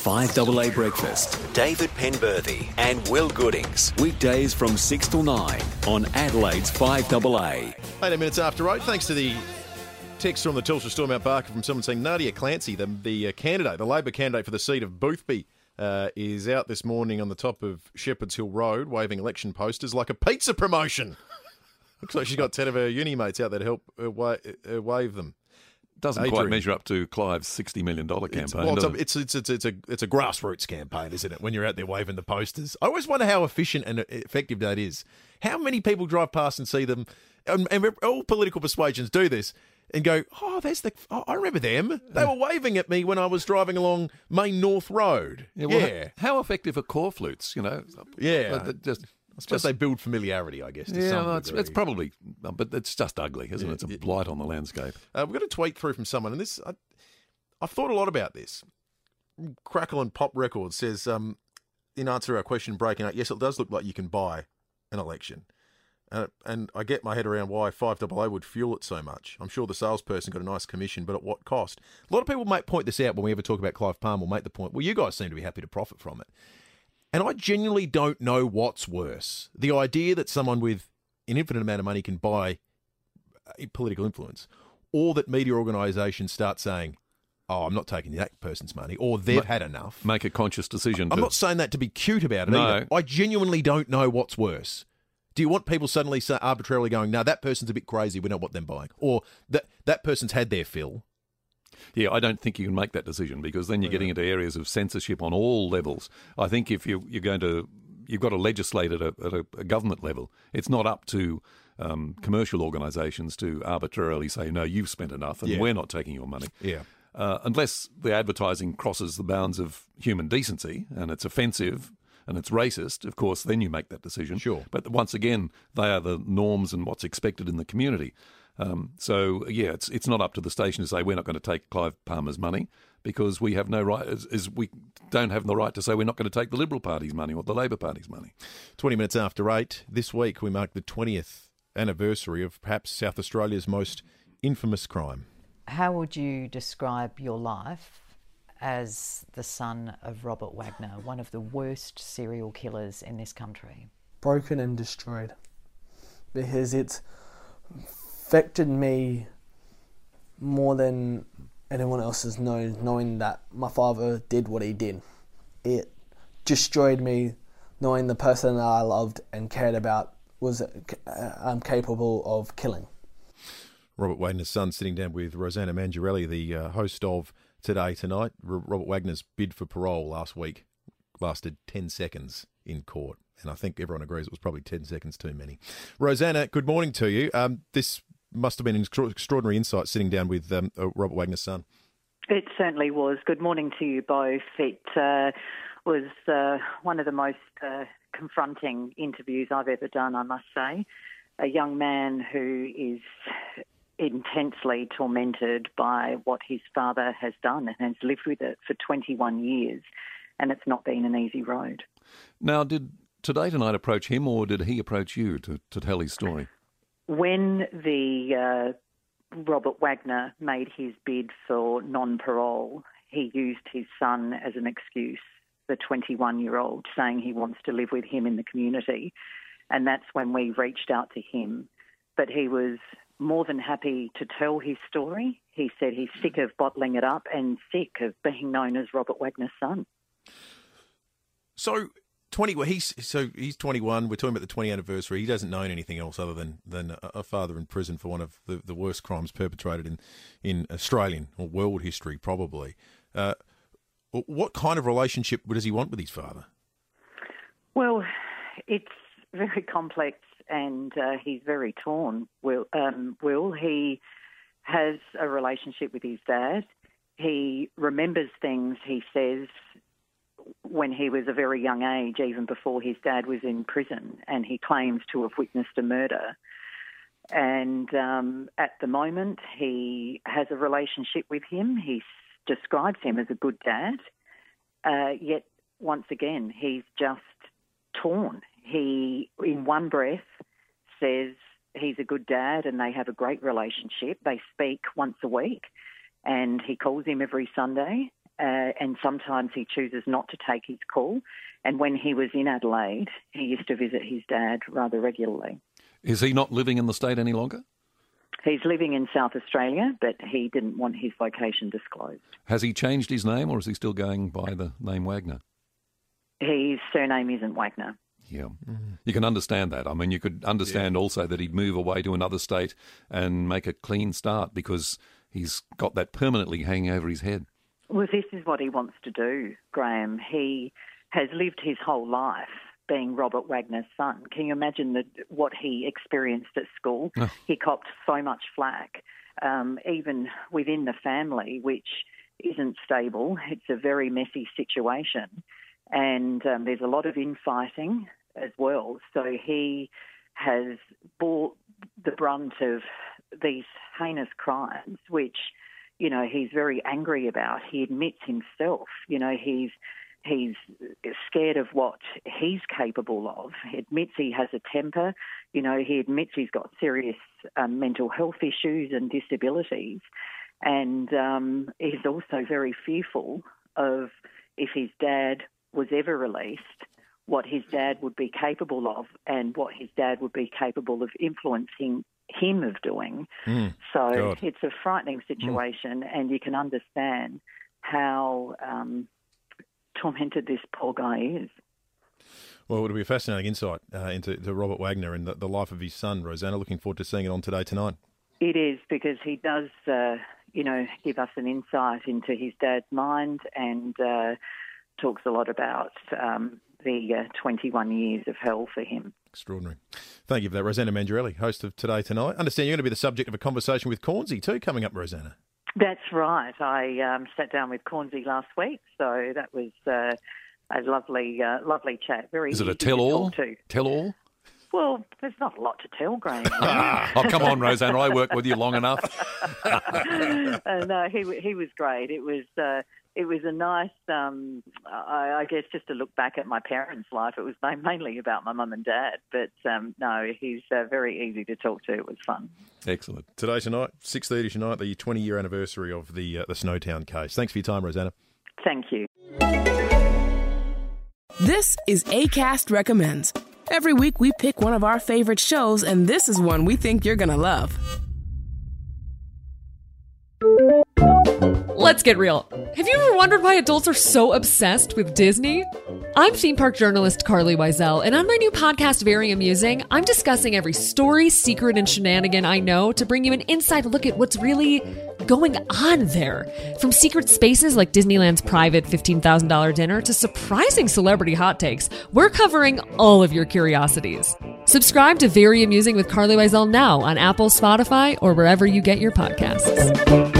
5AA Breakfast. David Penberthy and Will Goodings. Weekdays from 6 till 9 on Adelaide's 5AA. 18 minutes after 8. Thanks to the text from the Telstra store, Mount Barker, from someone saying Nadia Clancy, the, the uh, candidate, the Labor candidate for the seat of Boothby, uh, is out this morning on the top of Shepherd's Hill Road waving election posters like a pizza promotion. Looks like she's got 10 of her uni mates out there to help uh, wa- uh, wave them. Doesn't Adrian. quite measure up to Clive's $60 million campaign. It's, well, it's, a, it's, it's, it's, a, it's a grassroots campaign, isn't it? When you're out there waving the posters. I always wonder how efficient and effective that is. How many people drive past and see them, and, and all political persuasions do this, and go, oh, there's the, oh, I remember them. They were waving at me when I was driving along Main North Road. Yeah. well, How effective are corflutes, you know? Yeah. Just, Suppose they build familiarity, I guess. Yeah, some well, it's, it's probably, uh, but it's just ugly, isn't it? It's a blight on the landscape. Uh, we've got a tweet through from someone, and this I, I've thought a lot about this. Crackle and Pop Records says, um, in answer to our question breaking out, yes, it does look like you can buy an election. Uh, and I get my head around why 5AA would fuel it so much. I'm sure the salesperson got a nice commission, but at what cost? A lot of people might point this out when we ever talk about Clive Palmer, will make the point, well, you guys seem to be happy to profit from it. And I genuinely don't know what's worse. The idea that someone with an infinite amount of money can buy political influence, or that media organisations start saying, oh, I'm not taking that person's money, or they've Ma- had enough. Make a conscious decision. I'm to, not saying that to be cute about it No. either. I genuinely don't know what's worse. Do you want people suddenly arbitrarily going, no, that person's a bit crazy, we don't want them buying? Or that, that person's had their fill? Yeah, I don't think you can make that decision because then you're getting into areas of censorship on all levels. I think if you, you're going to, you've got to legislate at a, at a, a government level. It's not up to um, commercial organisations to arbitrarily say, no, you've spent enough and Yeah. we're not taking your money. Yeah. Uh, unless the advertising crosses the bounds of human decency and it's offensive and it's racist, of course, then you make that decision. Sure. But once again, they are the norms and what's expected in the community. Um, so yeah, it's it's not up to the station to say we're not going to take Clive Palmer's money because we have no right, as, as we don't have the right to say we're not going to take the Liberal Party's money or the Labor Party's money. 20 minutes after 8, this week we mark the 20th anniversary of perhaps South Australia's most infamous crime. How would you describe your life as the son of Robert Wagner, one of the worst serial killers in this country? broken and destroyed because it's affected me more than anyone else has known, knowing that my father did what he did. It destroyed me knowing the person that I loved and cared about was uh, um, capable of killing. Robert Wagner's son sitting down with Rosanna Mangiarelli, the uh, host of Today Tonight. R- Robert Wagner's bid for parole last week lasted 10 seconds in court. And I think everyone agrees it was probably 10 seconds too many. Rosanna, good morning to you. Um, this must have been an extraordinary insight sitting down with um, uh, Robert Wagner's son. It certainly was. Good morning to you both. It uh, was uh, one of the most uh, confronting interviews I've ever done, I must say. A young man who is intensely tormented by what his father has done and has lived with it for 21 years, and it's not been an easy road. Now, did Today Tonight approach him or did he approach you to, to tell his story? When the uh, Robert Wagner made his bid for non parole, he used his son as an excuse, the 21 year old, saying he wants to live with him in the community. And that's when we reached out to him. But he was more than happy to tell his story. He said he's sick of bottling it up and sick of being known as Robert Wagner's son. So, 20, well, he's, so he's 21. We're talking about the 20th anniversary. He doesn't know anything else other than, than a, a father in prison for one of the, the worst crimes perpetrated in, in Australian or world history, probably. Uh, what kind of relationship does he want with his father? Well, it's very complex and uh, he's very torn. Will, um, Will, he has a relationship with his dad. He remembers things, he says, when he was a very young age, even before his dad was in prison, and he claims to have witnessed a murder. And um, at the moment, he has a relationship with him. He describes him as a good dad. Uh, yet, once again, he's just torn. He, in one breath, says he's a good dad and they have a great relationship. They speak once a week and he calls him every Sunday. Uh, and sometimes he chooses not to take his call. And when he was in Adelaide, he used to visit his dad rather regularly. Is he not living in the state any longer? He's living in South Australia, but he didn't want his location disclosed. Has he changed his name or is he still going by the name Wagner? His surname isn't Wagner. Yeah. You can understand that. I mean, you could understand also that he'd move away to another state and make a clean start because he's got that permanently hanging over his head. Well, this is what he wants to do, Graham. He has lived his whole life being Robert Wagner's son. Can you imagine the, what he experienced at school? Oh. He copped so much flack, um, even within the family, which isn't stable. It's a very messy situation, and um, there's a lot of infighting as well. So he has bought the brunt of these heinous crimes, which you know he's very angry about. He admits himself. You know he's he's scared of what he's capable of. He admits he has a temper. You know he admits he's got serious um, mental health issues and disabilities, and um, he's also very fearful of if his dad was ever released what his dad would be capable of and what his dad would be capable of influencing him of doing. Mm, so God. it's a frightening situation, and you can understand how um, tormented this poor guy is. Well, it'll be a fascinating insight uh, into to Robert Wagner and the, the life of his son, Rosanna. Looking forward to seeing it on Today Tonight. It is because he does, uh, you know, give us an insight into his dad's mind and uh, talks a lot about um, the uh, 21 years of hell for him. Extraordinary. Thank you for that, Rosanna Mangiarelli, host of Today Tonight. Understand you're going to be the subject of a conversation with Cornsey too coming up, Rosanna. That's right. I um, sat down with Cornsey last week, so that was uh, a lovely, uh, lovely chat. Very Is it a tell all? talk to. Tell all? Well, there's not a lot to tell, Graham. oh, come on, Rosanna. I worked with you long enough. uh, no, he he was great. It was uh, it was a nice, um, I, I guess, just to look back at my parents' life. It was mainly about my mum and dad, but um, no, he's uh, very easy to talk to. It was fun. Excellent. Today tonight, six thirty tonight, the twenty year anniversary of the uh, the Snowtown case. Thanks for your time, Rosanna. Thank you. This is ACAST Recommends. Every week we pick one of our favorite shows, and this is one we think you're gonna love. Let's get real. Have you ever wondered why adults are so obsessed with Disney? I'm theme park journalist Carlye Wisel, and on my new podcast, Very Amusing, I'm discussing every story, secret, and shenanigan I know to bring you an inside look at what's really going on there. From secret spaces like Disneyland's private $15,000 dinner to surprising celebrity hot takes, we're covering all of your curiosities. Subscribe to Very Amusing with Carlye Wisel now on Apple, Spotify, or wherever you get your podcasts.